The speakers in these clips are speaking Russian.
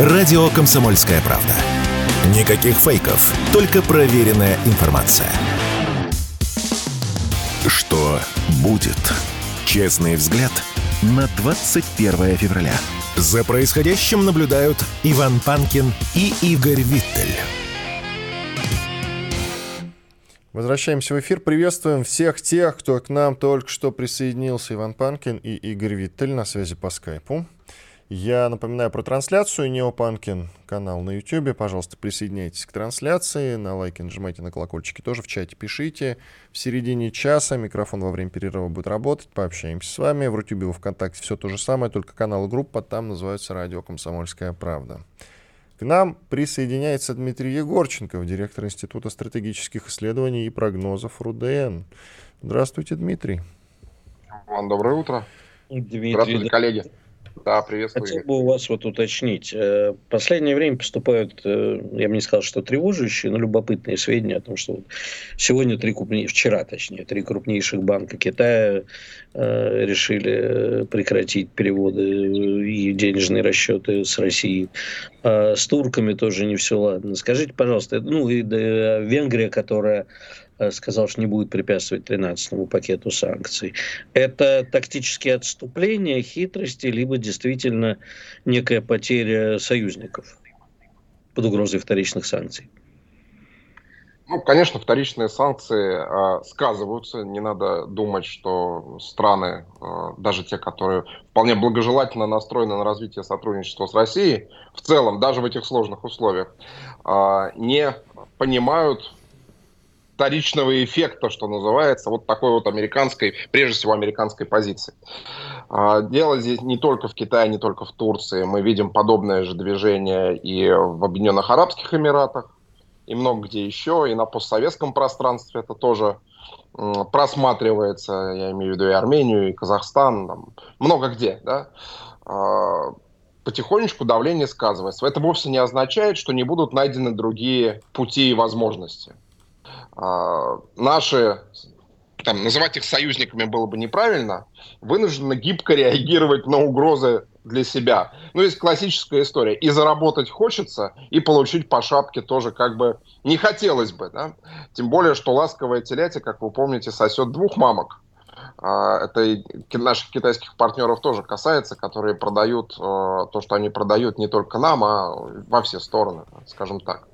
Радио «Комсомольская правда». Никаких фейков, только проверенная информация. Что будет? Честный взгляд на 21 февраля. За происходящим наблюдают Иван Панкин и Игорь Виттель. Возвращаемся в эфир. Приветствуем всех тех, кто к нам только что присоединился. Иван Панкин и Игорь Виттель на связи по скайпу. Я напоминаю про трансляцию Неопанкин, канал на YouTube. Пожалуйста, присоединяйтесь к трансляции. На лайки нажимайте, на колокольчики тоже в чате пишите. В середине часа микрофон во время перерыва будет работать. Пообщаемся с вами. В Рутюбе, во Вконтакте все то же самое, только канал и группа там называются «Радио Комсомольская правда». К нам присоединяется Дмитрий Егорченков, директор Института стратегических исследований и прогнозов РУДН. Здравствуйте, Дмитрий. Вам доброе утро. Дмитрий, Здравствуйте, коллеги. Да, приветствую. Хотел бы у вас вот уточнить. Э, в последнее время поступают, э, я бы не сказал, что тревожащие, но любопытные сведения о том, что сегодня три крупнейших, вчера точнее, три крупнейших банка Китая э, решили прекратить переводы и денежные расчеты с Россией. А с турками тоже не все ладно. Скажите, пожалуйста, ну и Венгрия, которая Э, сказал, что не будет препятствовать 13-му пакету санкций. Это тактические отступления, хитрости, либо действительно некая потеря союзников под угрозой вторичных санкций? Ну, конечно, вторичные санкции э, сказываются. Не надо думать, что страны, э, даже те, которые вполне благожелательно настроены на развитие сотрудничества с Россией, в целом, даже в этих сложных условиях, э, не понимают вторичного эффекта, что называется, вот такой вот американской, прежде всего американской позиции. А, дело здесь не только в Китае, не только в Турции. Мы видим подобное же движение и в Объединенных Арабских Эмиратах, и много где еще, и на постсоветском пространстве это тоже просматривается, я имею в виду и Армению, и Казахстан, там, много где, да, а, потихонечку давление сказывается. Это вовсе не означает, что не будут найдены другие пути и возможности. А, наши, там, называть их союзниками было бы неправильно, вынуждены гибко реагировать на угрозы для себя. Ну, есть классическая история. И заработать хочется, и получить по шапке тоже как бы не хотелось бы. Да? Тем более, что ласковая телятя, как вы помните, сосет двух мамок. А, это и наших китайских партнеров тоже касается, которые продают а, то, что они продают не только нам, а во все стороны, скажем так.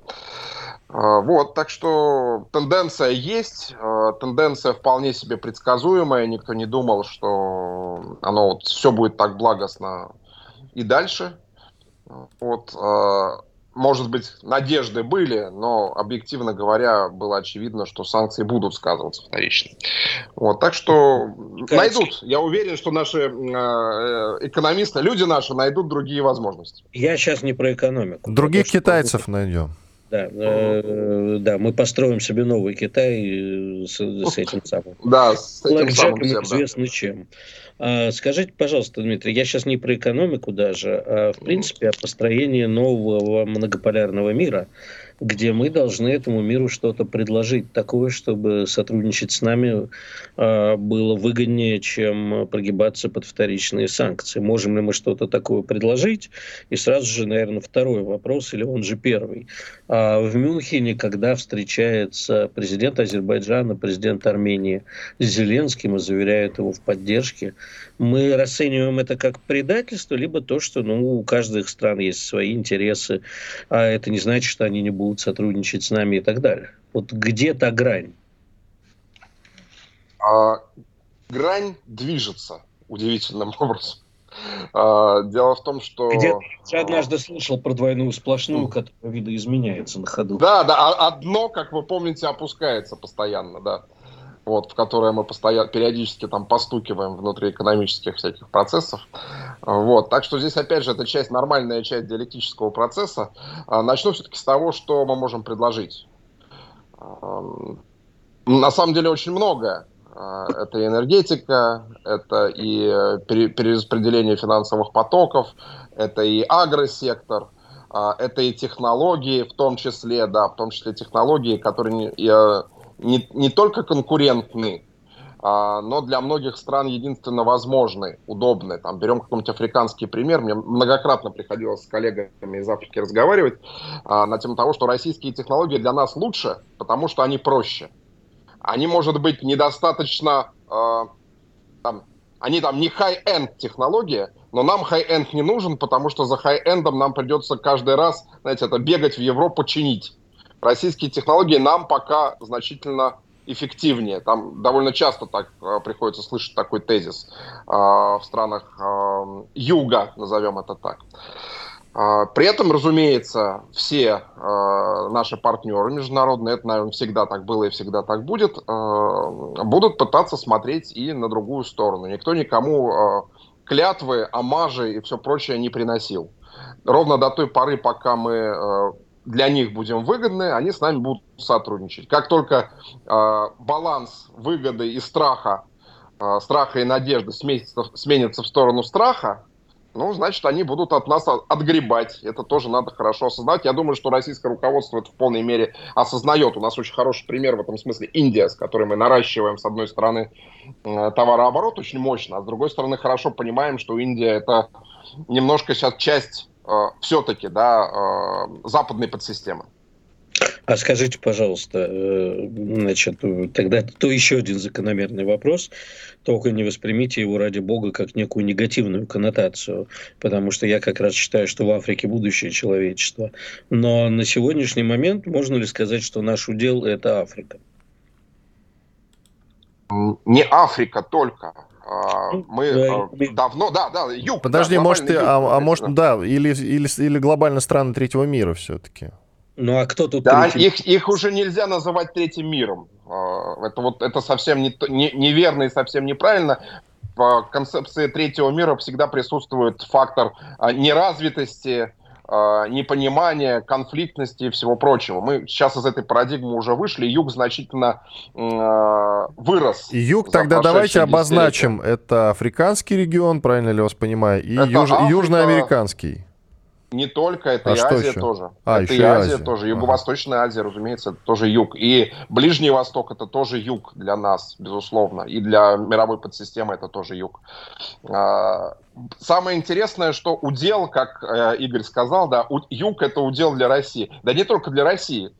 А, вот, так что тенденция есть, а, тенденция вполне себе предсказуемая, никто не думал, что оно вот все будет так благостно и дальше. Вот, а, может быть, надежды были, но, объективно говоря, было очевидно, что санкции будут сказываться вторично. Вот, так что найдут. Я уверен, что наши э, экономисты, люди наши найдут другие возможности. Я сейчас не про экономику. Других китайцев найдем. Да, э, да, мы построим себе новый Китай с, с этим самым. Да, с этим самым всем, известно да. чем. А, скажите, пожалуйста, Дмитрий, я сейчас не про экономику даже, а в принципе о построении нового многополярного мира где мы должны этому миру что-то предложить такое, чтобы сотрудничать с нами э, было выгоднее, чем прогибаться под вторичные санкции. Можем ли мы что-то такое предложить? И сразу же, наверное, второй вопрос, или он же первый. А в Мюнхене, когда встречается президент Азербайджана, президент Армении Зеленским и заверяют его в поддержке, мы расцениваем это как предательство, либо то, что ну, у каждых стран есть свои интересы, а это не значит, что они не будут сотрудничать с нами и так далее. Вот где та грань? А, грань движется удивительным образом. А, дело в том, что... Где я однажды слышал про двойную сплошную, которая видоизменяется на ходу. Да, да, а одно, как вы помните, опускается постоянно, да вот, в которое мы постоянно, периодически там постукиваем внутри экономических всяких процессов. Вот, так что здесь, опять же, это часть, нормальная часть диалектического процесса. А, начну все-таки с того, что мы можем предложить. На самом деле очень многое. А, это и энергетика, это и перераспределение финансовых потоков, это и агросектор, а, это и технологии в том числе, да, в том числе технологии, которые не, не, только конкурентны, а, но для многих стран единственно возможный, удобный. Там берем какой-нибудь африканский пример. Мне многократно приходилось с коллегами из Африки разговаривать а, на тему того, что российские технологии для нас лучше, потому что они проще. Они, может быть, недостаточно... А, там, они там не high-end технология, но нам high-end не нужен, потому что за high-эндом нам придется каждый раз, знаете, это бегать в Европу чинить. Российские технологии нам пока значительно эффективнее. Там довольно часто так э, приходится слышать такой тезис э, в странах э, юга, назовем это так. При этом, разумеется, все наши партнеры международные, это, наверное, всегда так было и всегда так будет, будут пытаться смотреть и на другую сторону. Никто никому клятвы, амажи и все прочее не приносил. Ровно до той поры, пока мы для них будем выгодны, они с нами будут сотрудничать. Как только э, баланс выгоды и страха, э, страха и надежды сменится, сменится в сторону страха, ну, значит, они будут от нас отгребать. Это тоже надо хорошо осознать. Я думаю, что российское руководство это в полной мере осознает. У нас очень хороший пример в этом смысле Индия, с которой мы наращиваем, с одной стороны, э, товарооборот очень мощно, а с другой стороны, хорошо понимаем, что Индия это немножко сейчас часть все-таки да, э, западной подсистемы. А скажите, пожалуйста, э, значит, тогда то еще один закономерный вопрос, только не воспримите его ради бога как некую негативную коннотацию, потому что я как раз считаю, что в Африке будущее человечества. Но на сегодняшний момент можно ли сказать, что наш удел – это Африка? Не Африка только. А, мы да, э, давно, да, да, юг. Подожди, да, может, ты, юг, а, а может, да, или, или, или глобально страны третьего мира все-таки. Ну а кто тут? Да, третий? их, их уже нельзя называть третьим миром. А, это вот это совсем не, не, неверно и совсем неправильно. В концепции третьего мира всегда присутствует фактор неразвитости, а, непонимания, конфликтности и всего прочего. Мы сейчас из этой парадигмы уже вышли, юг значительно э, вырос. Юг тогда давайте обозначим, это африканский регион, правильно ли я вас понимаю, и юж, Африка, южноамериканский. Не только, это а и Азия еще? тоже. А, это и Азия, Азия тоже. Юго-Восточная. Азия, разумеется, это тоже юг. И Ближний Восток это тоже юг для нас, безусловно. И для мировой подсистемы это тоже юг. А, самое интересное, что удел, как э, Игорь сказал, да, юг это удел для России. Да не только для России.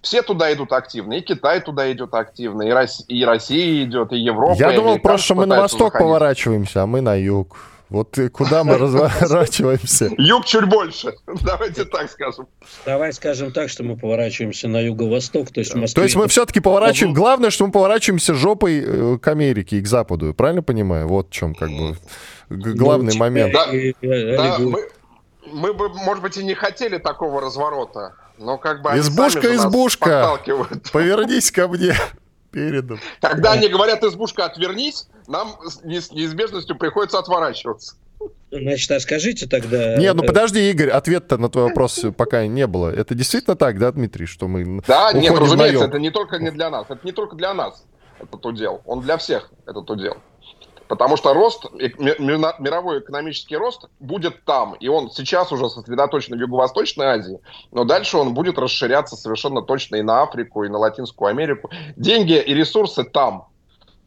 Все туда идут активно, и Китай туда идет активно, и Россия, и Россия идет, и Европа. Я думал просто, что мы на восток находить. поворачиваемся, а мы на юг. Вот куда мы разворачиваемся? Юг чуть больше, давайте так скажем. Давай скажем так, что мы поворачиваемся на юго-восток, то есть Москве... То есть мы все-таки поворачиваем... Главное, что мы поворачиваемся жопой э, к Америке и к Западу, правильно понимаю? Вот в чем как бы главный ну, момент. Да, мы, мы бы, может быть, и не хотели такого разворота, но как бы... Избушка, избушка, повернись ко мне передом. Когда они говорят, избушка, отвернись, нам с неизбежностью приходится отворачиваться. Значит, а скажите тогда... Не, ну подожди, Игорь, ответ-то на твой вопрос пока не было. Это действительно так, да, Дмитрий, что мы Да, нет, разумеется, это не только не для нас. Это не только для нас этот удел. Он для всех этот удел. Потому что рост, мировой экономический рост будет там. И он сейчас уже сосредоточен в Юго-Восточной Азии, но дальше он будет расширяться совершенно точно и на Африку, и на Латинскую Америку. Деньги и ресурсы там.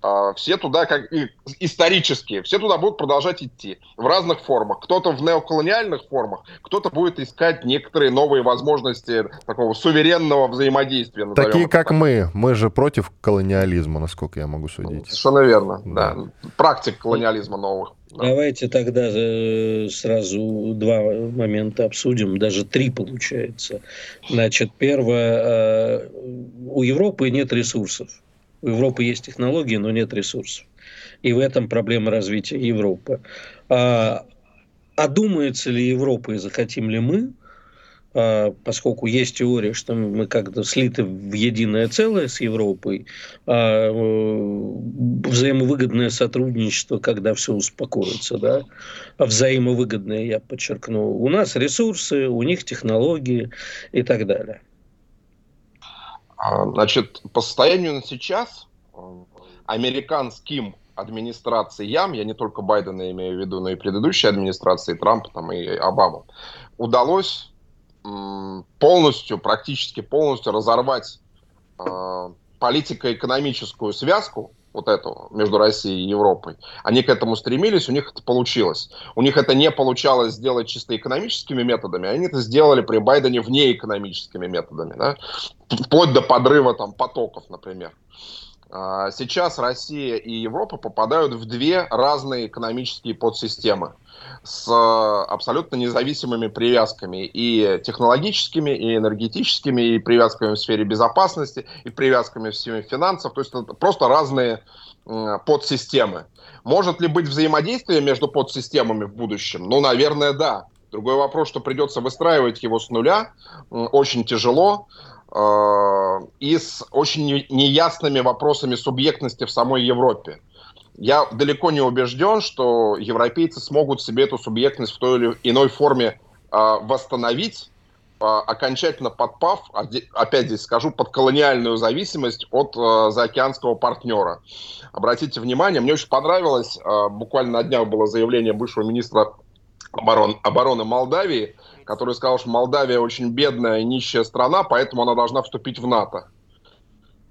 А, все туда, как и исторические, все туда будут продолжать идти в разных формах. Кто-то в неоколониальных формах, кто-то будет искать некоторые новые возможности такого суверенного взаимодействия. Такие, как так. мы. Мы же против колониализма, насколько я могу судить. Совершенно верно, да. да. Практик колониализма новых. Да. Давайте тогда э, сразу два момента обсудим, даже три получается. Значит, первое, э, у Европы нет ресурсов у Европы есть технологии, но нет ресурсов. И в этом проблема развития Европы. А, а думается ли Европа и захотим ли мы, а, поскольку есть теория, что мы как-то слиты в единое целое с Европой, а, взаимовыгодное сотрудничество, когда все успокоится, да, взаимовыгодное, я подчеркну. У нас ресурсы, у них технологии и так далее. А, значит, по состоянию на сейчас э, американским администрациям, я не только Байдена имею в виду, но и предыдущие администрации, Трампа там, и Обаму, удалось полностью, практически полностью разорвать э, политико-экономическую связку вот эту, между Россией и Европой. Они к этому стремились, у них это получилось. У них это не получалось сделать чисто экономическими методами, они это сделали при Байдене внеэкономическими методами, да? вплоть до подрыва там, потоков, например. А, сейчас Россия и Европа попадают в две разные экономические подсистемы с абсолютно независимыми привязками и технологическими, и энергетическими, и привязками в сфере безопасности, и привязками в сфере финансов. То есть это просто разные подсистемы. Может ли быть взаимодействие между подсистемами в будущем? Ну, наверное, да. Другой вопрос, что придется выстраивать его с нуля. Очень тяжело. Э, и с очень неясными вопросами субъектности в самой Европе. Я далеко не убежден, что европейцы смогут себе эту субъектность в той или иной форме э, восстановить, э, окончательно подпав, опять здесь скажу, под колониальную зависимость от заокеанского партнера. Обратите внимание, мне очень понравилось, буквально на днях было заявление бывшего министра оборон, обороны Молдавии, который сказал, что Молдавия очень бедная и нищая страна, поэтому она должна вступить в НАТО.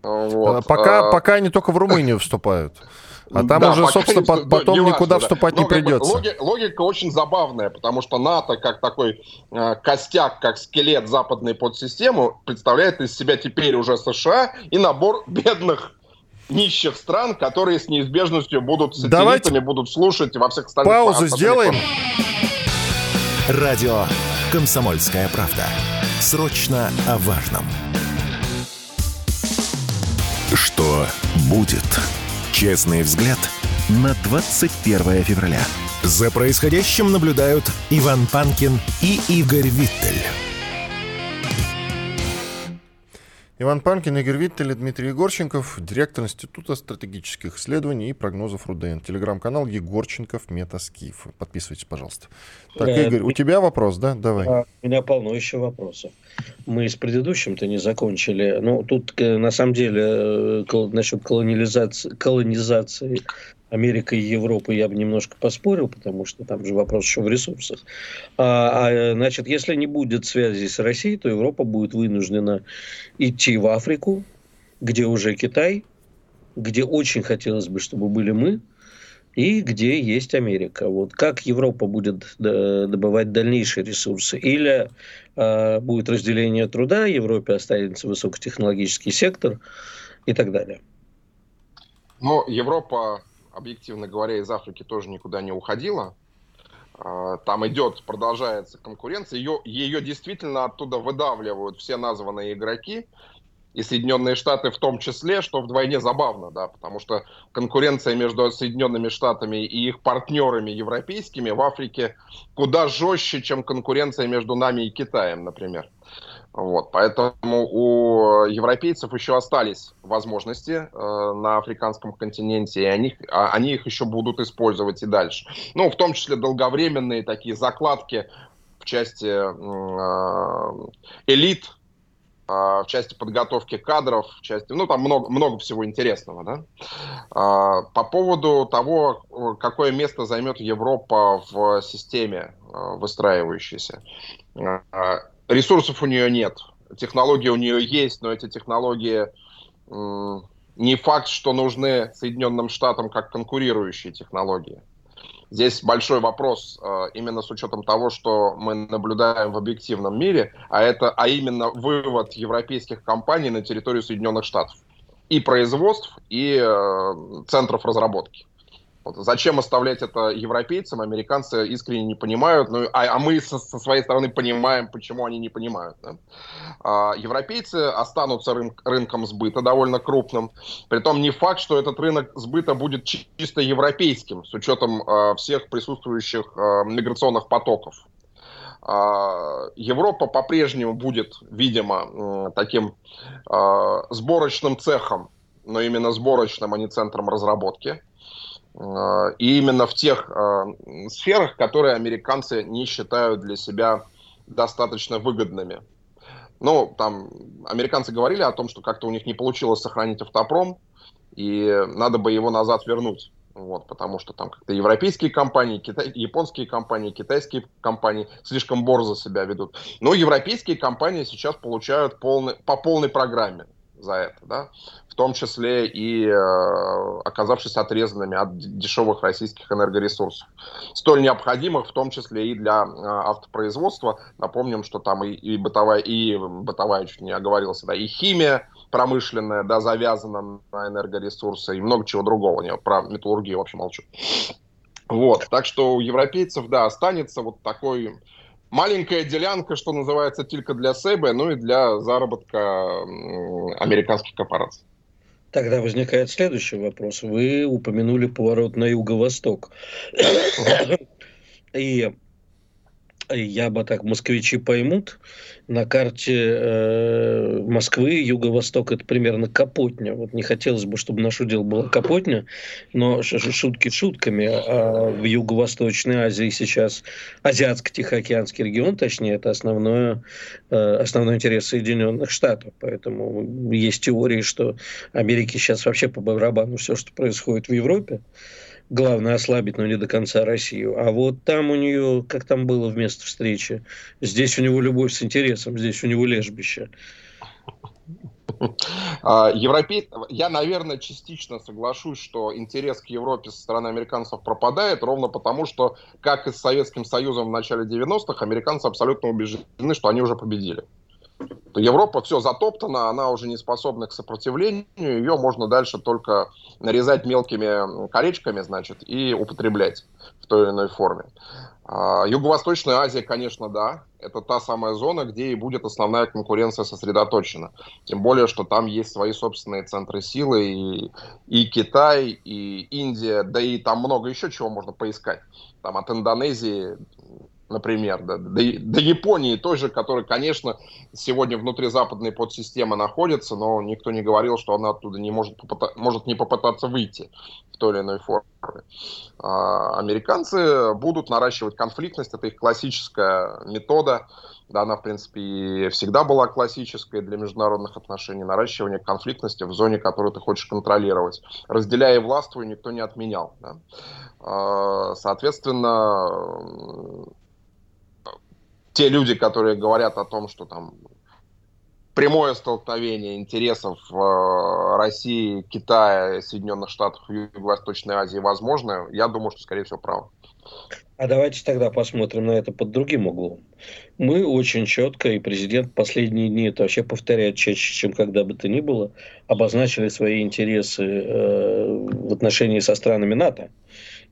Вот. А пока, а, пока они только в Румынию вступают. А там да, уже, собственно, не, потом не никуда важно, вступать да. не придется. Логика, логика очень забавная, потому что НАТО, как такой э, костяк, как скелет западной подсистемы, представляет из себя теперь уже США и набор бедных нищих стран, которые с неизбежностью будут сателлитами, Давайте будут слушать во всех остальных... Паузу сделаем. Радио «Комсомольская правда». Срочно о важном. Что будет? Честный взгляд на 21 февраля. За происходящим наблюдают Иван Панкин и Игорь Виттель. Иван Панкин, Игорь Виттель, Дмитрий Егорченков, директор Института стратегических исследований и прогнозов РУДН. Телеграм-канал Егорченков Метаскиф. Подписывайтесь, пожалуйста. Так, э, Игорь, у тебя вопрос, да? Давай. А, у меня полно еще вопросов. Мы с предыдущим-то не закончили. Ну, тут, э, на самом деле, э, насчет колонизации, колонизации Америка и Европа я бы немножко поспорил, потому что там же вопрос еще в ресурсах. А, а, значит, если не будет связи с Россией, то Европа будет вынуждена идти в Африку, где уже Китай, где очень хотелось бы, чтобы были мы, и где есть Америка. Вот как Европа будет добывать дальнейшие ресурсы? Или э, будет разделение труда, Европе останется высокотехнологический сектор и так далее? Ну, Европа объективно говоря, из Африки тоже никуда не уходила. А, там идет, продолжается конкуренция. Ее, ее действительно оттуда выдавливают все названные игроки. И Соединенные Штаты в том числе, что вдвойне забавно, да, потому что конкуренция между Соединенными Штатами и их партнерами европейскими в Африке куда жестче, чем конкуренция между нами и Китаем, например. Вот, поэтому у европейцев еще остались возможности э, на африканском континенте, и они, а, они их еще будут использовать и дальше. Ну, в том числе долговременные такие закладки в части э, элит, э, в части подготовки кадров, в части, ну, там много, много всего интересного, да. Э, по поводу того, какое место займет Европа в системе э, выстраивающейся. Э, ресурсов у нее нет. Технологии у нее есть, но эти технологии не факт, что нужны Соединенным Штатам как конкурирующие технологии. Здесь большой вопрос э, именно с учетом того, что мы наблюдаем в объективном мире, а это, а именно вывод европейских компаний на территорию Соединенных Штатов и производств, и э, центров разработки. Зачем оставлять это европейцам, американцы искренне не понимают, ну, а, а мы со, со своей стороны понимаем, почему они не понимают. Да? А, европейцы останутся рынк, рынком сбыта довольно крупным, притом не факт, что этот рынок сбыта будет чисто европейским, с учетом а, всех присутствующих а, миграционных потоков. А, Европа по-прежнему будет, видимо, таким а, сборочным цехом, но именно сборочным, а не центром разработки. Э, и именно в тех э, сферах, которые американцы не считают для себя достаточно выгодными. Ну, там, американцы говорили о том, что как-то у них не получилось сохранить автопром, и надо бы его назад вернуть. Вот, потому что там как-то европейские компании, китай, японские компании, китайские компании слишком борзо себя ведут. Но европейские компании сейчас получают полный, по полной программе за это. Да? Том числе и э, оказавшись отрезанными от дешевых российских энергоресурсов, столь необходимых в том числе и для э, автопроизводства. Напомним, что там и, и бытовая, и бытовая, чуть не оговорился, да, и химия промышленная, да, завязана на энергоресурсы и много чего другого. Не, про металлургию вообще молчу. Вот, так что у европейцев, да, останется вот такой маленькая делянка, что называется, только для себя, ну и для заработка американских корпораций. Тогда возникает следующий вопрос. Вы упомянули поворот на юго-восток. И я бы так, москвичи поймут, на карте э, Москвы юго-восток это примерно Капотня. Вот не хотелось бы, чтобы наш удел была Капотня, но шутки шутками. А в Юго-Восточной Азии сейчас Азиатско-Тихоокеанский регион, точнее, это основное, э, основной интерес Соединенных Штатов. Поэтому есть теории, что Америке сейчас вообще по барабану все, что происходит в Европе главное ослабить, но не до конца Россию. А вот там у нее, как там было вместо встречи, здесь у него любовь с интересом, здесь у него лежбище. А, Европей... Я, наверное, частично соглашусь, что интерес к Европе со стороны американцев пропадает, ровно потому, что, как и с Советским Союзом в начале 90-х, американцы абсолютно убеждены, что они уже победили. Европа все затоптана, она уже не способна к сопротивлению, ее можно дальше только нарезать мелкими колечками, значит, и употреблять в той или иной форме. А, Юго-Восточная Азия, конечно, да, это та самая зона, где и будет основная конкуренция сосредоточена. Тем более, что там есть свои собственные центры силы, и, и Китай, и Индия, да и там много еще чего можно поискать. Там от Индонезии например, да, до, до Японии той же, которая, конечно, сегодня внутри западной подсистемы находится, но никто не говорил, что она оттуда не может, попыта- может не попытаться выйти в той или иной форме. А, американцы будут наращивать конфликтность, это их классическая метода, да, она, в принципе, и всегда была классической для международных отношений, наращивание конфликтности в зоне, которую ты хочешь контролировать. Разделяя властвуй, никто не отменял. Да. А, соответственно, те люди, которые говорят о том, что там прямое столкновение интересов э, России, Китая, Соединенных Штатов Юго-Восточной Азии возможно, я думаю, что, скорее всего, правы. А давайте тогда посмотрим на это под другим углом. Мы очень четко, и президент последние дни это вообще повторяет чаще, чем когда бы то ни было, обозначили свои интересы э, в отношении со странами НАТО.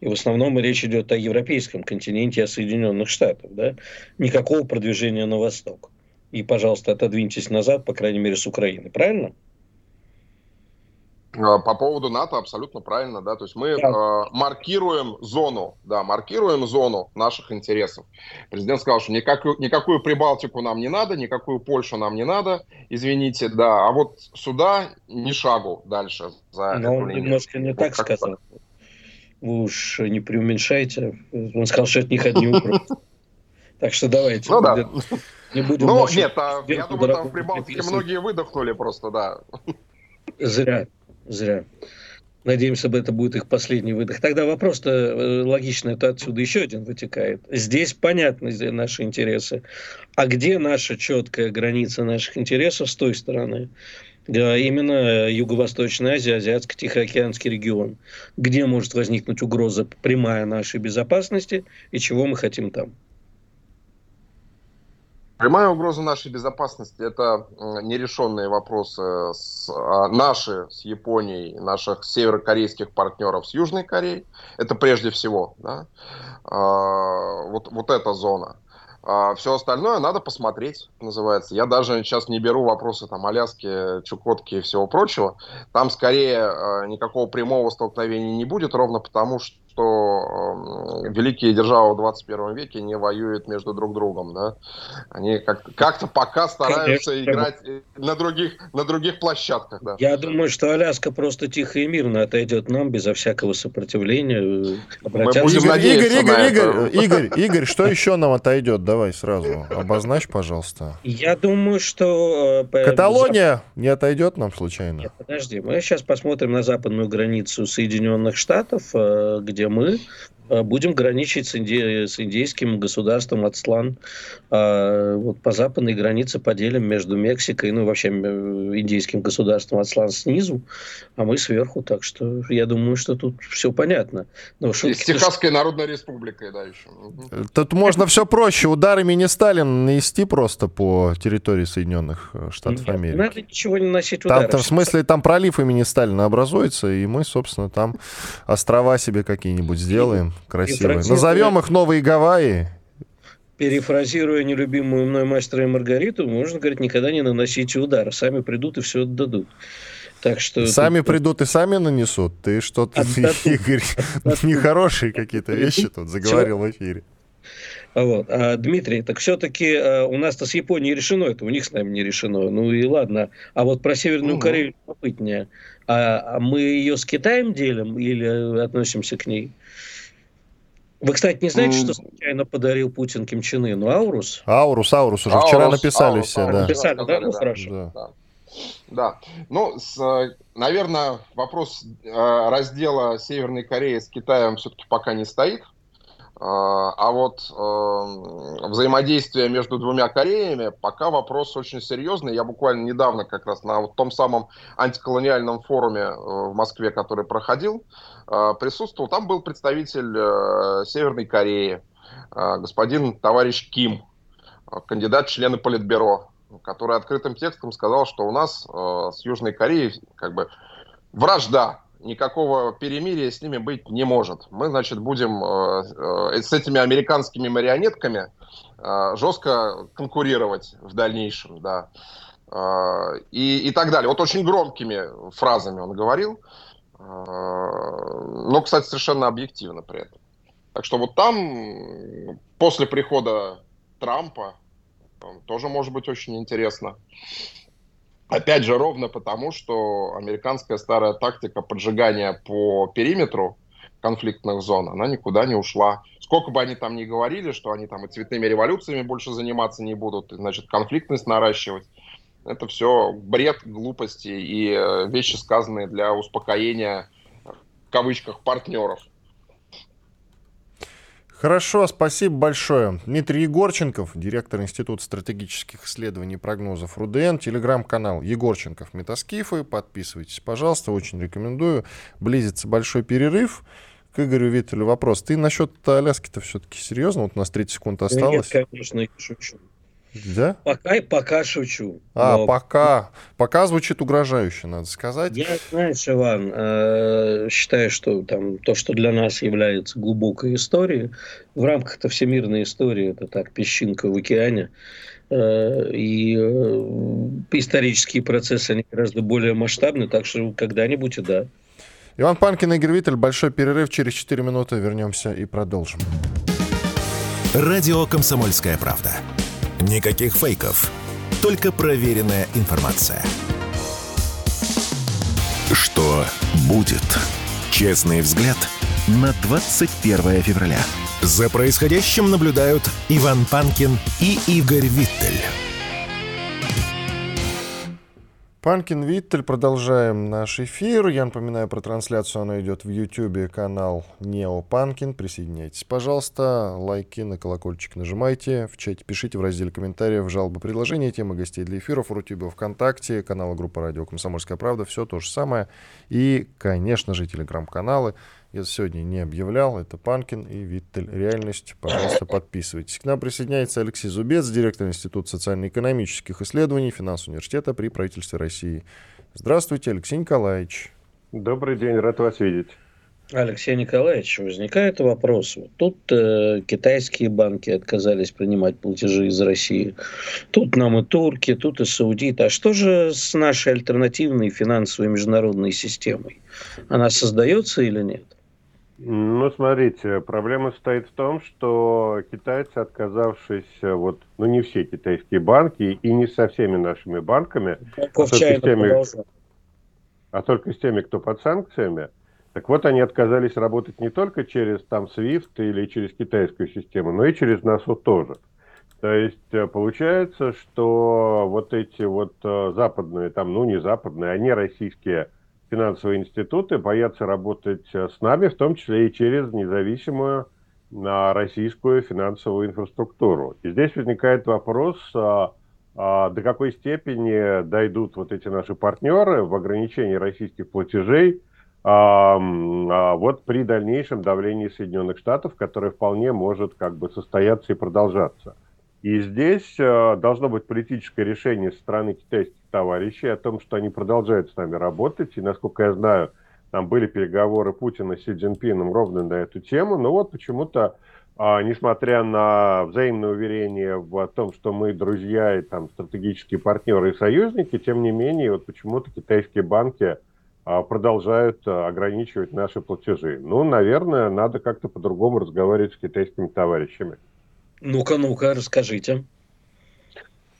И в основном речь идет о европейском континенте, о Соединенных Штатах. Да? Никакого продвижения на восток. И, пожалуйста, отодвиньтесь назад, по крайней мере, с Украины. Правильно? А, по поводу НАТО абсолютно правильно, да, то есть мы да. э, маркируем зону, да, маркируем зону наших интересов. Президент сказал, что никакую, никакую Прибалтику нам не надо, никакую Польшу нам не надо, извините, да, а вот сюда ни шагу дальше за Но он немножко не так сказал. Вы уж не преуменьшайте. Он сказал, что это не одни Так что давайте. Ну да. Не будем ну нет, а, я думаю, там в Прибалтике многие выдохнули просто, да. Зря, зря. Надеемся, это будет их последний выдох. Тогда вопрос-то э, логично, это отсюда еще один вытекает. Здесь понятны наши интересы. А где наша четкая граница наших интересов с той стороны? Именно Юго-Восточная Азия, Азиатско-Тихоокеанский регион, где может возникнуть угроза прямая нашей безопасности и чего мы хотим там. Прямая угроза нашей безопасности – это нерешенные вопросы с, а, наши с Японией, наших северокорейских партнеров с Южной Кореей. Это прежде всего. Да? А, вот, вот эта зона. А все остальное надо посмотреть, называется. Я даже сейчас не беру вопросы там Аляски, Чукотки и всего прочего. Там скорее э, никакого прямого столкновения не будет, ровно потому что что э, великие державы в 21 веке не воюют между друг другом, да? Они как-то, как пока стараются Конечно. играть на других, на других площадках, да. Я думаю, что Аляска просто тихо и мирно отойдет нам безо всякого сопротивления. Обратятся... Мы будем Игорь, Игорь, Игорь, Игорь, Игорь, Игорь, что еще нам отойдет? Давай сразу обозначь, пожалуйста. Я думаю, что... Э, Каталония не отойдет нам случайно? Нет, подожди, мы сейчас посмотрим на западную границу Соединенных Штатов, э, где где мы будем граничить с, инди... с индейским государством Ацлан. А вот по западной границе поделим между Мексикой, ну, вообще индийским государством Ацлан снизу, а мы сверху. Так что я думаю, что тут все понятно. Но шутки, И с Техасской что... Народной Республикой, да, еще. Тут можно все проще. Ударами не Сталин нанести просто по территории Соединенных э, Штатов Нет, Америки. Надо ничего не носить удары. Там, в смысле, там пролив имени Сталина образуется, и мы, собственно, там острова себе какие-нибудь сделаем красивые. Назовем их Новые Гавайи. Перефразируя нелюбимую мной мастера и Маргариту, можно говорить, никогда не наносите удар. Сами придут и все отдадут. Так что сами тут... придут и сами нанесут. Ты что-то, Игорь, нехорошие какие-то вещи тут заговорил в эфире. Вот. А, Дмитрий, так все-таки а, у нас-то с Японией решено это, у них с нами не решено. Ну и ладно. А вот про Северную угу. Корею любопытнее. А, а мы ее с Китаем делим или относимся к ней? Вы, кстати, не знаете, что случайно подарил Путин Ким Чен Ыну? Аурус? Аурус, Аурус. Уже Аурус, вчера написали Аурус, все, Аурус, да. Написали, да? Ну, хорошо. Да. да. Да, ну, с, наверное, вопрос э, раздела Северной Кореи с Китаем все-таки пока не стоит. А, вот э, взаимодействие между двумя Кореями пока вопрос очень серьезный. Я буквально недавно как раз на вот том самом антиколониальном форуме э, в Москве, который проходил, э, присутствовал. Там был представитель Северной Кореи, господин товарищ Ким, кандидат в члены Политбюро, который открытым текстом сказал, что у нас с Южной Кореей как бы вражда никакого перемирия с ними быть не может. Мы, значит, будем э, э, с этими американскими марионетками э, жестко конкурировать в дальнейшем, да. Э, и, и так далее. Вот очень громкими фразами он говорил, э, но, кстати, совершенно объективно при этом. Так что вот там, после прихода Трампа, тоже может быть очень интересно. Опять же, ровно потому, что американская старая тактика поджигания по периметру конфликтных зон, она никуда не ушла. Сколько бы они там ни говорили, что они там и цветными революциями больше заниматься не будут, и, значит, конфликтность наращивать, это все бред, глупости и э, вещи, сказанные для успокоения, в кавычках, партнеров. Хорошо, спасибо большое. Дмитрий Егорченков, директор Института стратегических исследований и прогнозов РУДН, телеграм-канал Егорченков Метаскифы. Подписывайтесь, пожалуйста, очень рекомендую. Близится большой перерыв. К Игорю Виттелю вопрос. Ты насчет Аляски-то все-таки серьезно? Вот у нас 30 секунд осталось. Нет, конечно, я шучу. Да? Пока, пока шучу. А, но... пока. Пока звучит угрожающе, надо сказать. Я, знаешь, Иван, э, считаю, что там то, что для нас является глубокой историей, в рамках-то всемирной истории, это так, песчинка в океане, э, и э, исторические процессы, они гораздо более масштабны, так что когда-нибудь и да. Иван Панкин, Игорь Виттель, большой перерыв, через 4 минуты вернемся и продолжим. Радио «Комсомольская правда». Никаких фейков, только проверенная информация. Что будет? Честный взгляд на 21 февраля. За происходящим наблюдают Иван Панкин и Игорь Виттель. Панкин Виттель, продолжаем наш эфир. Я напоминаю про трансляцию, она идет в YouTube, канал Нео Панкин. Присоединяйтесь, пожалуйста, лайки на колокольчик нажимайте, в чате пишите в разделе комментариев жалобы, предложения, темы гостей для эфиров, в Рутюбе, ВКонтакте, канал группа радио «Комсомольская правда», все то же самое. И, конечно же, телеграм-каналы я сегодня не объявлял. Это Панкин и Виттель. Реальность. Пожалуйста, подписывайтесь. К нам присоединяется Алексей Зубец, директор Института социально-экономических исследований Финансового университета при правительстве России. Здравствуйте, Алексей Николаевич. Добрый день, рад вас видеть. Алексей Николаевич, возникает вопрос. Тут э, китайские банки отказались принимать платежи из России. Тут нам и турки, тут и саудиты. А что же с нашей альтернативной финансовой международной системой? Она создается или нет? Ну, смотрите, проблема состоит в том, что китайцы, отказавшись, вот, ну, не все китайские банки и не со всеми нашими банками, а только, с теми, а только с теми, кто под санкциями, так вот, они отказались работать не только через там SWIFT или через китайскую систему, но и через нас вот тоже. То есть э, получается, что вот эти вот э, западные, там, ну не западные, они российские финансовые институты боятся работать с нами, в том числе и через независимую на российскую финансовую инфраструктуру. И здесь возникает вопрос, а, а, до какой степени дойдут вот эти наши партнеры в ограничении российских платежей вот при дальнейшем давлении Соединенных Штатов, которое вполне может как бы состояться и продолжаться. И здесь а, должно быть политическое решение со стороны китайских товарищей о том, что они продолжают с нами работать. И, насколько я знаю, там были переговоры Путина с Си Цзиньпином ровно на эту тему, но вот почему-то, а, несмотря на взаимное уверение в том, что мы друзья и там стратегические партнеры и союзники, тем не менее, вот почему-то китайские банки а, продолжают а, ограничивать наши платежи. Ну, наверное, надо как-то по-другому разговаривать с китайскими товарищами. Ну-ка, ну-ка, расскажите.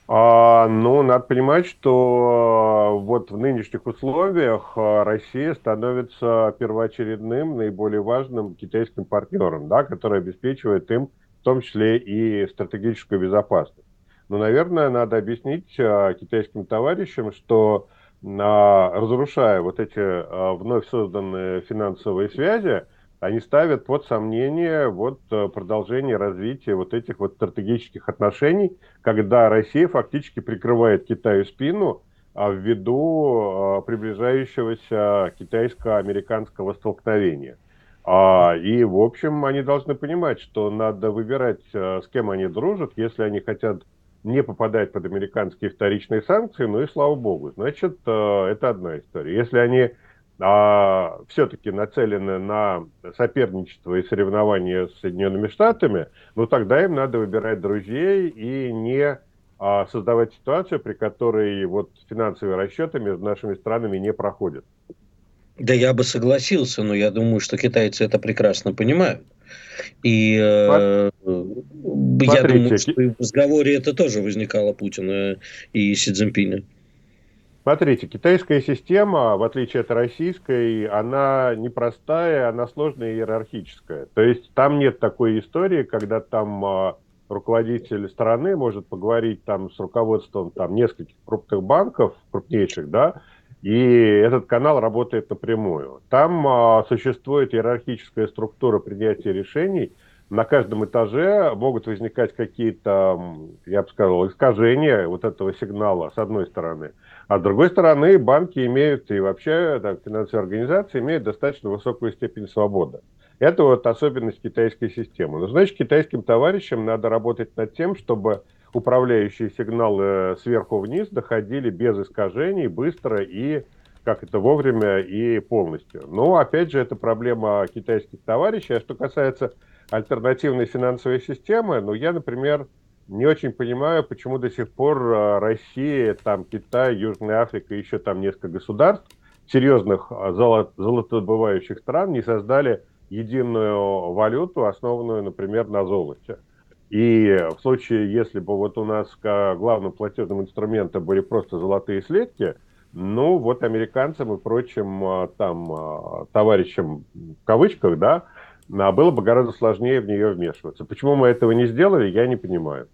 А, ну, надо понимать, что вот в нынешних условиях а, Россия становится первоочередным, наиболее важным китайским партнером, да, который обеспечивает им в том числе и стратегическую безопасность. Но, наверное, надо объяснить а, китайским товарищам, что а, разрушая вот эти а, вновь созданные финансовые связи, они ставят под сомнение вот э, продолжение развития вот этих вот стратегических отношений, когда Россия фактически прикрывает Китаю спину а, ввиду а, приближающегося китайско-американского столкновения. А, и, в общем, они должны понимать, что надо выбирать, э, с кем они дружат, если они хотят не попадать под американские вторичные санкции, ну и слава богу. Значит, э, это одна история. Если они а, все-таки нацелены на соперничество и соревнования с Соединенными Штатами, ну тогда им надо выбирать друзей и не а, создавать ситуацию, при которой вот финансовые расчеты между нашими странами не проходят. Да я бы согласился, но я думаю, что китайцы это прекрасно понимают. И э, я думаю, что в разговоре это тоже возникало Путина и Си Цзиньпиня. Смотрите, китайская система, в отличие от российской, она непростая, она сложная и иерархическая. То есть там нет такой истории, когда там а, руководитель страны может поговорить там с руководством там нескольких крупных банков, крупнейших, да, и этот канал работает напрямую. Там а, существует иерархическая структура принятия решений. На каждом этаже могут возникать какие-то, я бы сказал, искажения вот этого сигнала с одной стороны – а с другой стороны, банки имеют и вообще так, финансовые организации имеют достаточно высокую степень свободы. Это вот особенность китайской системы. Но значит, китайским товарищам надо работать над тем, чтобы управляющие сигналы сверху вниз доходили без искажений, быстро и как это вовремя и полностью. Но опять же, это проблема китайских товарищей. А что касается альтернативной финансовой системы, ну я, например, не очень понимаю, почему до сих пор а, Россия, там Китай, Южная Африка, еще там несколько государств, серьезных а, золотодобывающих стран не создали единую валюту, основанную, например, на золоте. И в случае, если бы вот у нас главным платежным инструментом были просто золотые слитки, ну вот американцам и прочим а, там товарищам в кавычках, да, было бы гораздо сложнее в нее вмешиваться. Почему мы этого не сделали, я не понимаю.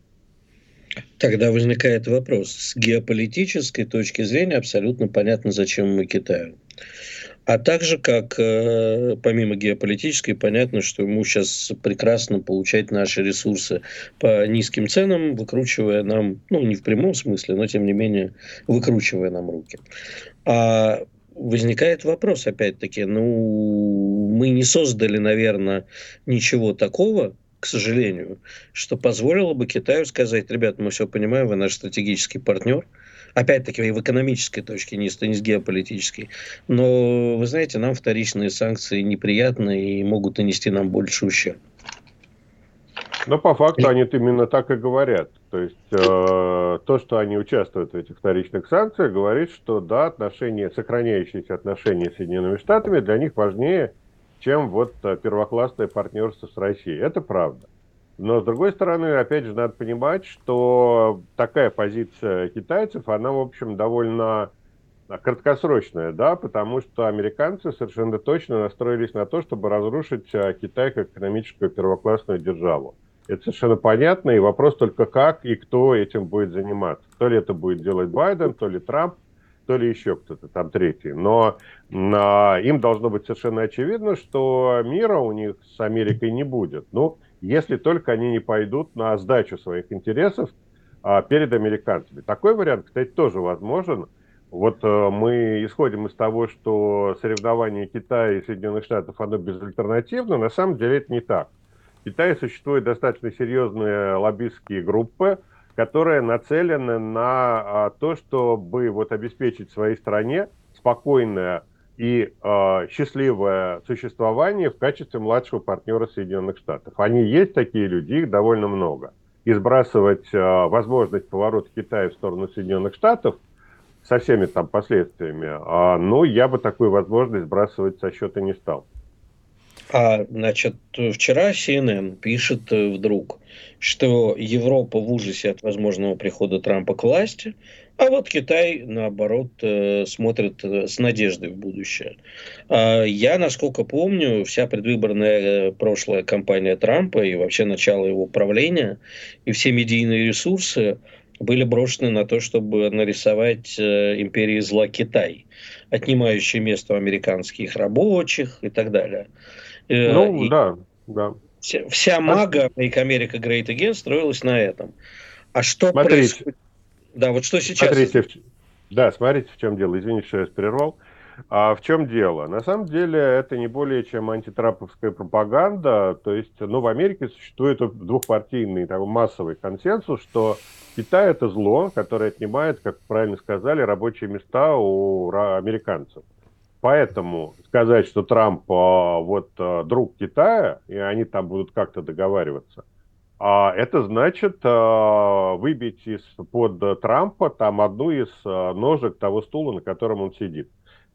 Тогда возникает вопрос. С геополитической точки зрения абсолютно понятно, зачем мы Китаю. А также, как э, помимо геополитической, понятно, что ему сейчас прекрасно получать наши ресурсы по низким ценам, выкручивая нам, ну не в прямом смысле, но тем не менее выкручивая нам руки. А возникает вопрос, опять-таки, ну мы не создали, наверное, ничего такого, к сожалению, что позволило бы Китаю сказать, ребят, мы все понимаем, вы наш стратегический партнер, опять-таки и в экономической точке, не с, геополитической. Но, вы знаете, нам вторичные санкции неприятны и могут нанести нам больше ущерб. Но по факту они именно так и говорят. То есть э, то, что они участвуют в этих вторичных санкциях, говорит, что да, отношения, сохраняющиеся отношения с Соединенными Штатами для них важнее, чем вот э, первоклассное партнерство с Россией. Это правда. Но, с другой стороны, опять же, надо понимать, что такая позиция китайцев, она, в общем, довольно краткосрочная, да, потому что американцы совершенно точно настроились на то, чтобы разрушить э, Китай как экономическую первоклассную державу. Это совершенно понятно, и вопрос только как и кто этим будет заниматься. То ли это будет делать Байден, то ли Трамп, то ли еще кто-то там третий. Но а, им должно быть совершенно очевидно, что мира у них с Америкой не будет. Ну, если только они не пойдут на сдачу своих интересов а, перед американцами. Такой вариант, кстати, тоже возможен. Вот э, мы исходим из того, что соревнование Китая и Соединенных Штатов, оно безальтернативно. На самом деле это не так. В Китае существуют достаточно серьезные лоббистские группы, которые нацелены на а, то, чтобы вот обеспечить своей стране спокойное и э, счастливое существование в качестве младшего партнера Соединенных Штатов. Они есть такие люди, их довольно много. И сбрасывать э, возможность поворота Китая в сторону Соединенных Штатов со всеми там последствиями, э, ну, я бы такую возможность сбрасывать со счета не стал. А, значит, вчера CNN пишет э, вдруг, что Европа в ужасе от возможного прихода Трампа к власти, а вот Китай, наоборот, э, смотрит э, с надеждой в будущее. А я, насколько помню, вся предвыборная прошлая кампания Трампа и вообще начало его правления, и все медийные ресурсы были брошены на то, чтобы нарисовать империи зла Китай, отнимающий место у американских рабочих и так далее. Э, ну, и да, да. Вся, вся мага Make America Great Again строилась на этом. А что смотрите, происходит? Да, вот что сейчас? Смотрите, в... да, смотрите, в чем дело. Извините, что я прервал. А в чем дело? На самом деле это не более чем антитрамповская пропаганда. То есть, ну, в Америке существует двухпартийный такой массовый консенсус, что Китай это зло, которое отнимает, как правильно сказали, рабочие места у американцев. Поэтому сказать, что Трамп а, вот а, друг Китая, и они там будут как-то договариваться, а это значит а, выбить из-под Трампа там одну из ножек того стула, на котором он сидит.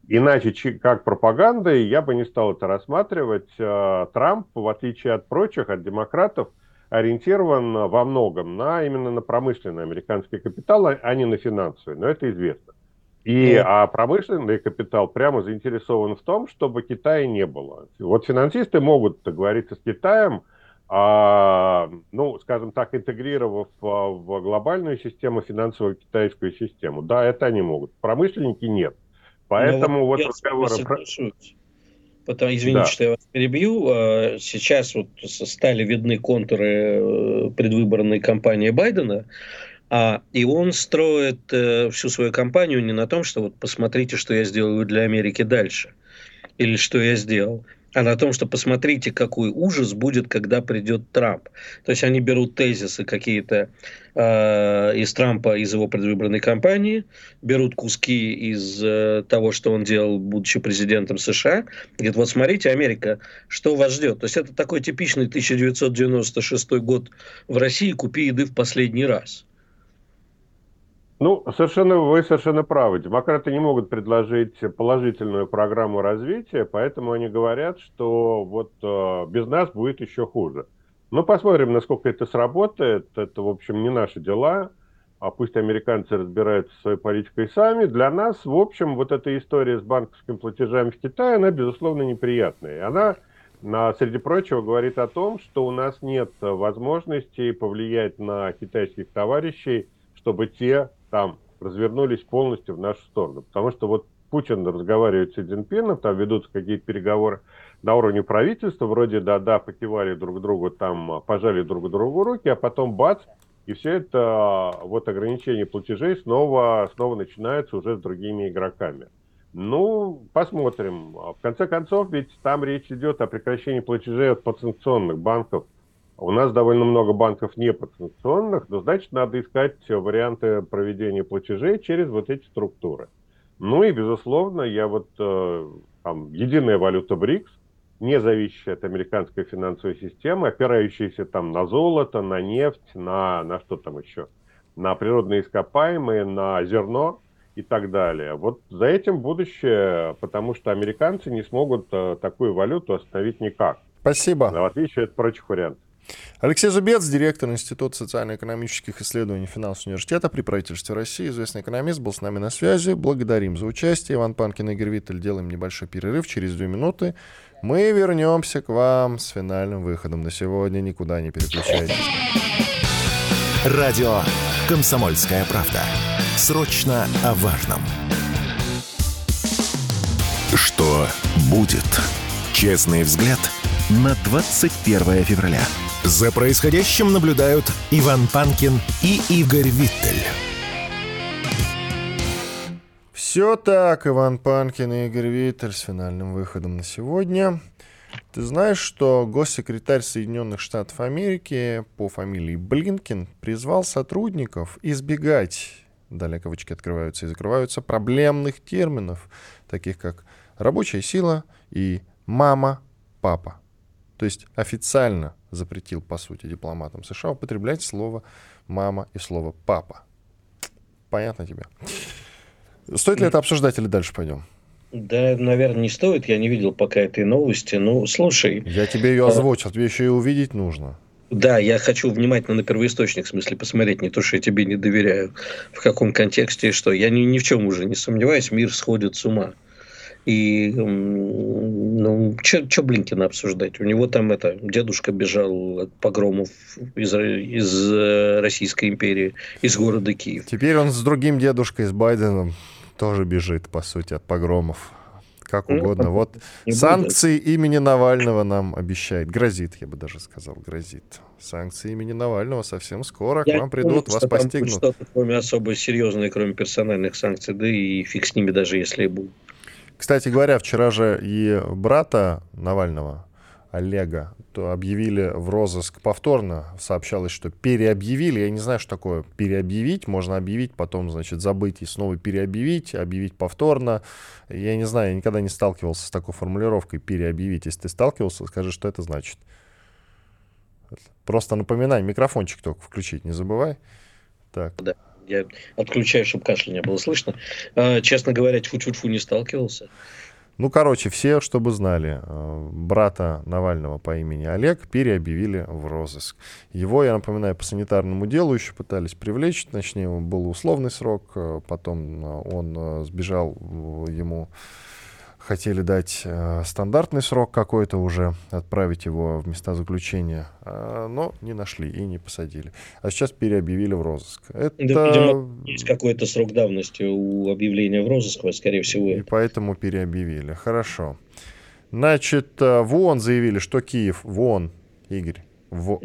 Иначе, как пропагандой, я бы не стал это рассматривать. Трамп, в отличие от прочих, от демократов, ориентирован во многом на именно на промышленный американский капитал, а не на финансовый. Но это известно. И а промышленный капитал прямо заинтересован в том, чтобы Китая не было. Вот финансисты могут договориться с Китаем, а, ну, скажем так, интегрировав а, в глобальную систему финансовую китайскую систему. Да, это они могут. Промышленники нет. Поэтому ну, вот разговоры про... Потому, извините, да. что я вас перебью. А, сейчас вот стали видны контуры э, предвыборной кампании Байдена. А, и он строит э, всю свою кампанию не на том, что вот посмотрите, что я сделаю для Америки дальше, или что я сделал, а на том, что посмотрите, какой ужас будет, когда придет Трамп. То есть они берут тезисы какие-то э, из Трампа, из его предвыборной кампании, берут куски из э, того, что он делал, будучи президентом США, и говорят, вот смотрите, Америка, что вас ждет. То есть это такой типичный 1996 год в России, купи еды в последний раз. Ну, совершенно, вы совершенно правы. Демократы не могут предложить положительную программу развития, поэтому они говорят, что вот э, без нас будет еще хуже. Ну, посмотрим, насколько это сработает. Это, в общем, не наши дела. А пусть американцы разбираются со своей политикой сами. Для нас, в общем, вот эта история с банковскими платежами в Китае, она, безусловно, неприятная. Она, на, среди прочего, говорит о том, что у нас нет возможности повлиять на китайских товарищей, чтобы те там развернулись полностью в нашу сторону. Потому что вот Путин разговаривает с Си Цзиньпином, там ведутся какие-то переговоры на уровне правительства, вроде да-да, покивали друг другу, там пожали друг другу руки, а потом бац, и все это вот ограничение платежей снова, снова начинается уже с другими игроками. Ну, посмотрим. В конце концов, ведь там речь идет о прекращении платежей от подсанкционных банков – у нас довольно много банков не подсанкционных, но значит надо искать варианты проведения платежей через вот эти структуры. Ну и, безусловно, я вот э, там, единая валюта БРИКС, не зависящая от американской финансовой системы, опирающаяся там на золото, на нефть, на, на что там еще, на природные ископаемые, на зерно и так далее. Вот за этим будущее, потому что американцы не смогут э, такую валюту остановить никак. Спасибо. В отличие от прочих вариантов. Алексей Зубец, директор Института социально-экономических исследований финансового университета при правительстве России, известный экономист, был с нами на связи. Благодарим за участие. Иван Панкин и Игорь Виттель. Делаем небольшой перерыв через две минуты. Мы вернемся к вам с финальным выходом на сегодня. Никуда не переключайтесь. Радио «Комсомольская правда». Срочно о важном. Что будет? Честный взгляд на 21 февраля. За происходящим наблюдают Иван Панкин и Игорь Виттель. Все так, Иван Панкин и Игорь Виттель с финальным выходом на сегодня. Ты знаешь, что госсекретарь Соединенных Штатов Америки по фамилии Блинкин призвал сотрудников избегать, далее кавычки открываются и закрываются, проблемных терминов, таких как рабочая сила и мама, папа. То есть официально запретил, по сути, дипломатам США употреблять слово мама и слово папа. Понятно тебе? Стоит ли это обсуждать или дальше пойдем? Да, наверное, не стоит. Я не видел пока этой новости. Ну, слушай. Я тебе ее а озвучил, тебе еще и увидеть нужно. Да, я хочу внимательно на первоисточник, в смысле, посмотреть, не то, что я тебе не доверяю, в каком контексте и что. Я ни, ни в чем уже не сомневаюсь, мир сходит с ума. И, ну, что Блинкина обсуждать? У него там это, дедушка бежал от погромов из, из э, Российской империи, из города Киев. Теперь он с другим дедушкой, с Байденом, тоже бежит, по сути, от погромов. Как ну, угодно. Ну, вот санкции будет. имени Навального нам обещает. Грозит, я бы даже сказал, грозит. Санкции имени Навального совсем скоро я к вам придут, думаю, вас постигнут. Что-то кроме особо серьезной, кроме персональных санкций, да и фиг с ними даже, если и будут. Кстати говоря, вчера же и брата Навального, Олега, то объявили в розыск повторно. Сообщалось, что переобъявили. Я не знаю, что такое переобъявить. Можно объявить, потом, значит, забыть и снова переобъявить, объявить повторно. Я не знаю, я никогда не сталкивался с такой формулировкой переобъявить. Если ты сталкивался, скажи, что это значит. Просто напоминай, микрофончик только включить не забывай. Так. Да. Я отключаю, чтобы кашля не было слышно. А, честно говоря, тьфу-тьфу-тьфу не сталкивался. Ну, короче, все, чтобы знали, э, брата Навального по имени Олег переобъявили в розыск. Его, я напоминаю, по санитарному делу еще пытались привлечь, точнее, был условный срок, э, потом он сбежал, ему хотели дать э, стандартный срок какой-то уже, отправить его в места заключения, э, но не нашли и не посадили. А сейчас переобъявили в розыск. Это... Да, видимо, есть какой-то срок давности у объявления в розыск, скорее всего. И поэтому переобъявили. Хорошо. Значит, э, в ООН заявили, что Киев, в ООН, Игорь, в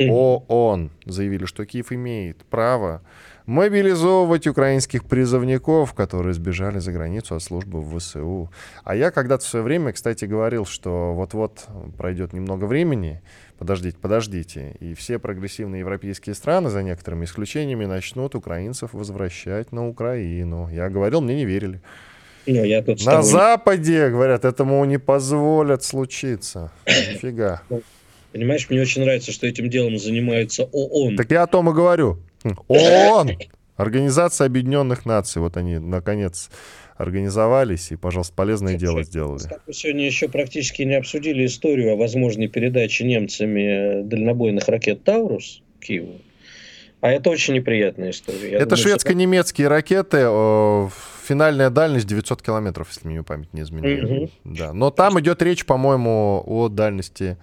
ООН заявили, что Киев имеет право мобилизовывать украинских призывников, которые сбежали за границу от службы в ВСУ. А я когда-то в свое время, кстати, говорил, что вот-вот пройдет немного времени, подождите, подождите, и все прогрессивные европейские страны, за некоторыми исключениями, начнут украинцев возвращать на Украину. Я говорил, мне не верили. Ну, я тут на Западе, говорят, этому не позволят случиться. Нифига. Понимаешь, мне очень нравится, что этим делом занимается ООН. Так я о том и говорю. ООН! Организация Объединенных Наций. Вот они, наконец, организовались и, пожалуйста, полезное дело сделали. Мы сегодня еще практически не обсудили историю о возможной передаче немцами дальнобойных ракет «Таурус» Киеву. А это очень неприятная история. Я это шведско-немецкие ракеты. Финальная дальность 900 километров, если мне память не изменяет. Угу. Да. Но там идет речь, по-моему, о дальности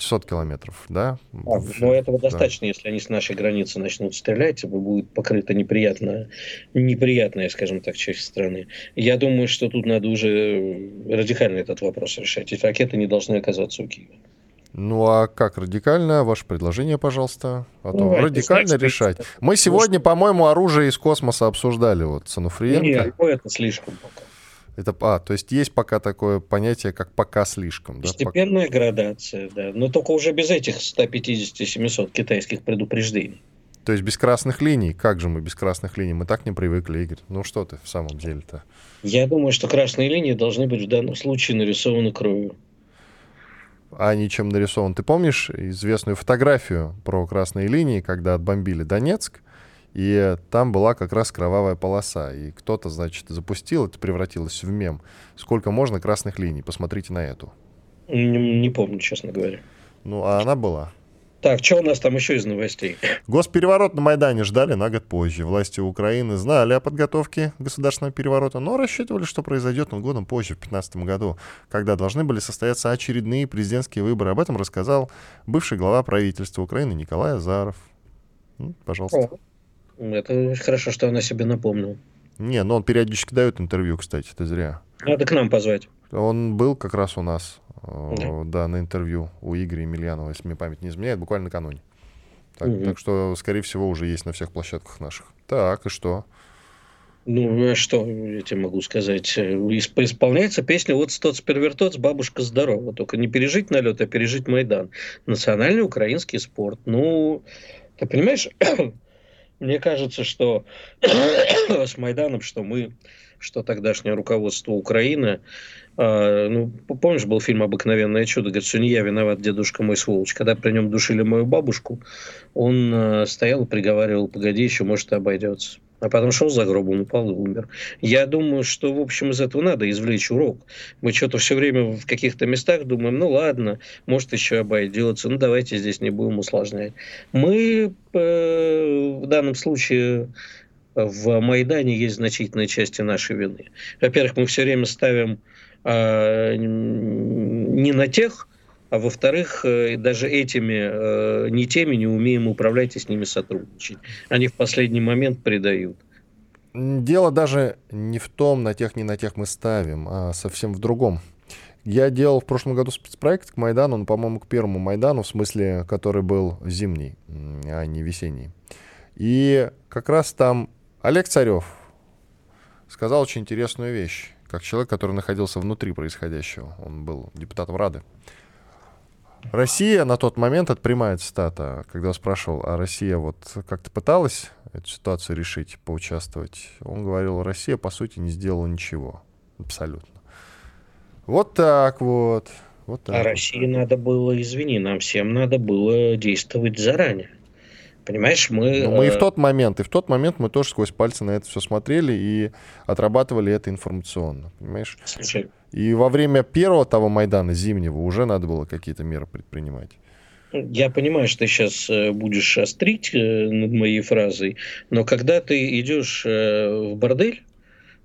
500 километров, да? А, но этого да. достаточно, если они с нашей границы начнут стрелять, будет покрыта неприятная, неприятная, скажем так, часть страны. Я думаю, что тут надо уже радикально этот вопрос решать. Эти ракеты не должны оказаться у Киева. Ну а как радикально? Ваше предложение, пожалуйста. А то ну, радикально решать. Мы сегодня, по-моему, оружие из космоса обсуждали. Вот Сануфриенко. Нет, ну, это слишком пока. Это, а, то есть есть пока такое понятие, как пока слишком. Постепенная да? градация, да. Но только уже без этих 150-700 китайских предупреждений. То есть без красных линий? Как же мы без красных линий? Мы так не привыкли, Игорь. Ну что ты в самом деле-то? Я думаю, что красные линии должны быть в данном случае нарисованы кровью. А они чем нарисованы? Ты помнишь известную фотографию про красные линии, когда отбомбили Донецк? И там была как раз кровавая полоса. И кто-то, значит, запустил, это превратилось в мем. Сколько можно красных линий? Посмотрите на эту. Не, не помню, честно говоря. Ну, а она была. Так, что у нас там еще из новостей? Госпереворот на Майдане ждали на год позже. Власти Украины знали о подготовке государственного переворота, но рассчитывали, что произойдет он годом позже, в 2015 году, когда должны были состояться очередные президентские выборы. Об этом рассказал бывший глава правительства Украины Николай Азаров. Пожалуйста. О. Это хорошо, что она себе напомнил. Не, но он периодически дает интервью, кстати, это зря. Надо к нам позвать. Он был как раз у нас, да, да на интервью у Игоря Емельянова, если мне память не изменяет, буквально накануне. Так, угу. так что, скорее всего, уже есть на всех площадках наших. Так, и что? Ну, а что я тебе могу сказать? Исполняется песня «Вот стоц первертоц, бабушка здорова». Только не пережить налет, а пережить Майдан. Национальный украинский спорт. Ну, ты понимаешь, мне кажется, что с Майданом, что мы, что тогдашнее руководство Украины, э, ну, помнишь, был фильм «Обыкновенное чудо», говорит, что не я виноват, дедушка мой сволочь. Когда при нем душили мою бабушку, он э, стоял и приговаривал, погоди, еще, может, и обойдется а потом шел за гробом, упал и умер. Я думаю, что, в общем, из этого надо извлечь урок. Мы что-то все время в каких-то местах думаем, ну ладно, может еще обойдется, ну давайте здесь не будем усложнять. Мы э, в данном случае в Майдане есть значительная часть нашей вины. Во-первых, мы все время ставим э, не на тех, а во-вторых, э, даже этими э, не теми не умеем управлять и с ними сотрудничать. Они в последний момент предают. Дело даже не в том, на тех, не на тех мы ставим, а совсем в другом. Я делал в прошлом году спецпроект к Майдану, ну, по-моему, к первому Майдану, в смысле, который был зимний, а не весенний. И как раз там Олег Царев сказал очень интересную вещь, как человек, который находился внутри происходящего. Он был депутатом Рады. Россия на тот момент, это прямая цитата, когда спрашивал, а Россия вот как-то пыталась эту ситуацию решить, поучаствовать, он говорил, Россия, по сути, не сделала ничего. Абсолютно. Вот так вот. Вот так а вот. России надо было, извини, нам всем надо было действовать заранее. Понимаешь, мы... Но мы и в э, тот момент, и в тот момент мы тоже сквозь пальцы на это все смотрели и отрабатывали это информационно, понимаешь? Слушай, и во время первого того Майдана зимнего уже надо было какие-то меры предпринимать. Я понимаю, что ты сейчас э, будешь острить э, над моей фразой, но когда ты идешь э, в бордель,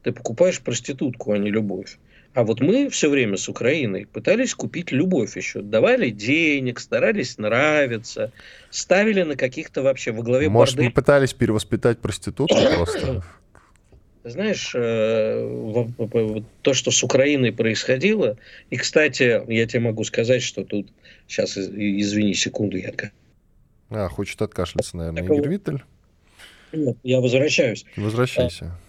ты покупаешь проститутку, а не любовь. А вот мы все время с Украиной пытались купить любовь еще. Давали денег, старались нравиться, ставили на каких-то вообще во главе Может, бордель. мы пытались перевоспитать проститутку просто? Знаешь, э, то, что с Украиной происходило, и, кстати, я тебе могу сказать, что тут, сейчас, извини секунду, я... А, хочет откашляться, наверное, Такого... Игорь Виттель? Нет, я возвращаюсь. Возвращайся. А,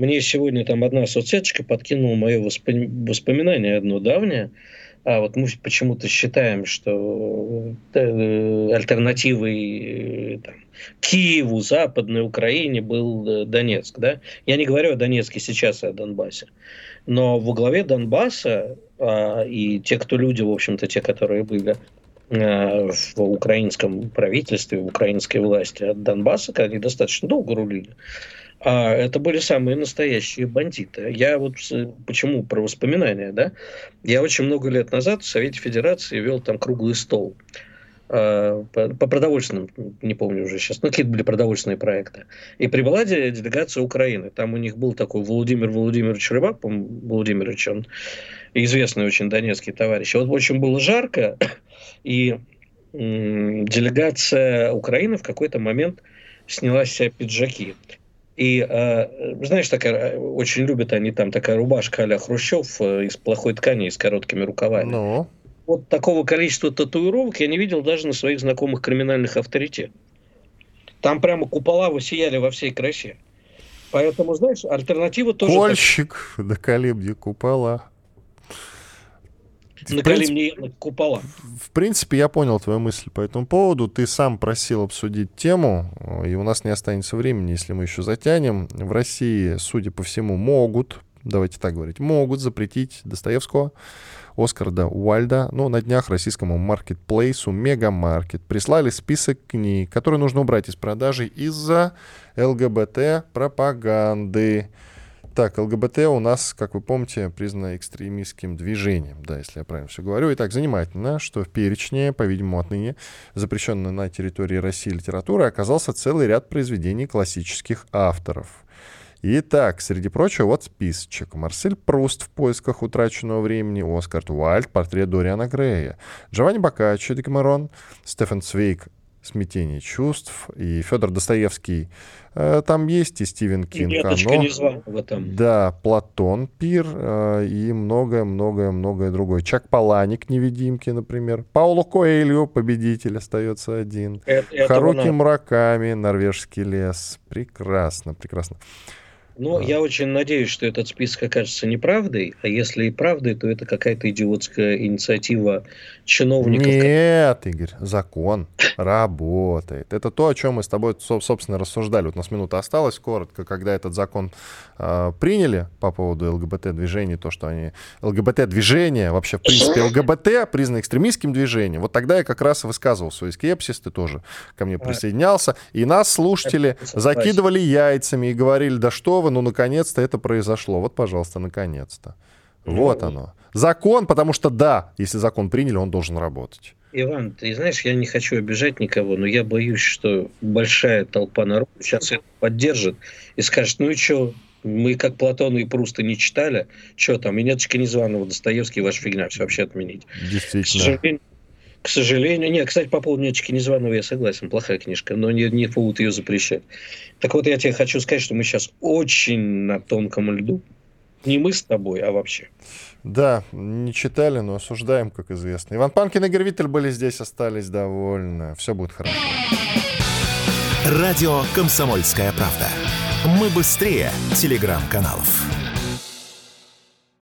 мне сегодня там одна соцсеточка подкинула мое воспоминание одно давнее, а вот мы почему-то считаем, что э, альтернативой э, там, Киеву, Западной Украине был э, Донецк. Да? Я не говорю о Донецке сейчас и о Донбассе. Но во главе Донбасса а, и те, кто люди, в общем-то, те, которые были а, в украинском правительстве, в украинской власти от Донбасса, они достаточно долго рулили, а это были самые настоящие бандиты. Я вот почему про воспоминания, да? Я очень много лет назад в Совете Федерации вел там круглый стол а, по, продовольственным, не помню уже сейчас, ну, какие-то были продовольственные проекты. И прибыла делегация Украины. Там у них был такой Владимир Владимирович Рыбак, по-моему, Владимирович, он известный очень донецкий товарищ. Вот очень было жарко, и делегация Украины в какой-то момент сняла с себя пиджаки. И, э, знаешь, такая, э, очень любят они там такая рубашка а Хрущев э, из плохой ткани, с короткими рукавами. Ну. Вот такого количества татуировок я не видел даже на своих знакомых криминальных авторитетах. Там прямо купола высияли во всей красе. Поэтому, знаешь, альтернатива тоже... Кольщик, так... да колебни купола. Накали мне купола. В принципе, я понял твою мысль по этому поводу. Ты сам просил обсудить тему, и у нас не останется времени, если мы еще затянем. В России, судя по всему, могут, давайте так говорить, могут запретить Достоевского, Оскарда Уальда. Ну, на днях российскому маркетплейсу Мегамаркет прислали список книг, которые нужно убрать из продажи из-за ЛГБТ-пропаганды. Так, ЛГБТ у нас, как вы помните, признано экстремистским движением, да, если я правильно все говорю. Итак, занимательно, что в перечне, по-видимому, отныне запрещенной на территории России литературы оказался целый ряд произведений классических авторов. Итак, среди прочего, вот списочек. Марсель Пруст в поисках утраченного времени, Оскар Уальд, портрет Дориана Грея, Джованни Боккаччо, Декамерон, Стефан Цвейк, смятение чувств, и Федор Достоевский э, там есть, и Стивен Кинг. И оно, не этом. Да, Платон Пир э, и многое-многое-многое другое. Чак Паланик, невидимки, например. Пауло Коэльо, победитель, остается один. Это, Харуки Мураками, Норвежский лес. Прекрасно, прекрасно. Ну, я очень надеюсь, что этот список окажется неправдой, а если и правдой, то это какая-то идиотская инициатива чиновников. Нет, Игорь, закон работает. Это то, о чем мы с тобой, собственно, рассуждали. Вот у нас минута осталась коротко, когда этот закон э, приняли по поводу ЛГБТ-движений, то, что они... ЛГБТ-движение, вообще, в принципе, ЛГБТ признано экстремистским движением. Вот тогда я как раз высказывал свой скепсис, ты тоже ко мне присоединялся, и нас, слушатели, закидывали яйцами и говорили, да что вы, ну, наконец-то это произошло. Вот, пожалуйста, наконец-то. Ну, вот оно. Закон, потому что да, если закон приняли, он должен работать. Иван, ты знаешь, я не хочу обижать никого, но я боюсь, что большая толпа народа сейчас это поддержит и скажет, ну и что, мы как Платона и Пруста не читали, что там, и неточки незваного Достоевский, ваша фигня, все вообще отменить. Действительно. К сожалению, к сожалению, нет, кстати, по поводу «Неточки незваного» я согласен, плохая книжка, но не, не повод ее запрещать. Так вот, я тебе хочу сказать, что мы сейчас очень на тонком льду. Не мы с тобой, а вообще. Да, не читали, но осуждаем, как известно. Иван Панкин и Игорь были здесь, остались довольны. Все будет хорошо. Радио «Комсомольская правда». Мы быстрее телеграм-каналов.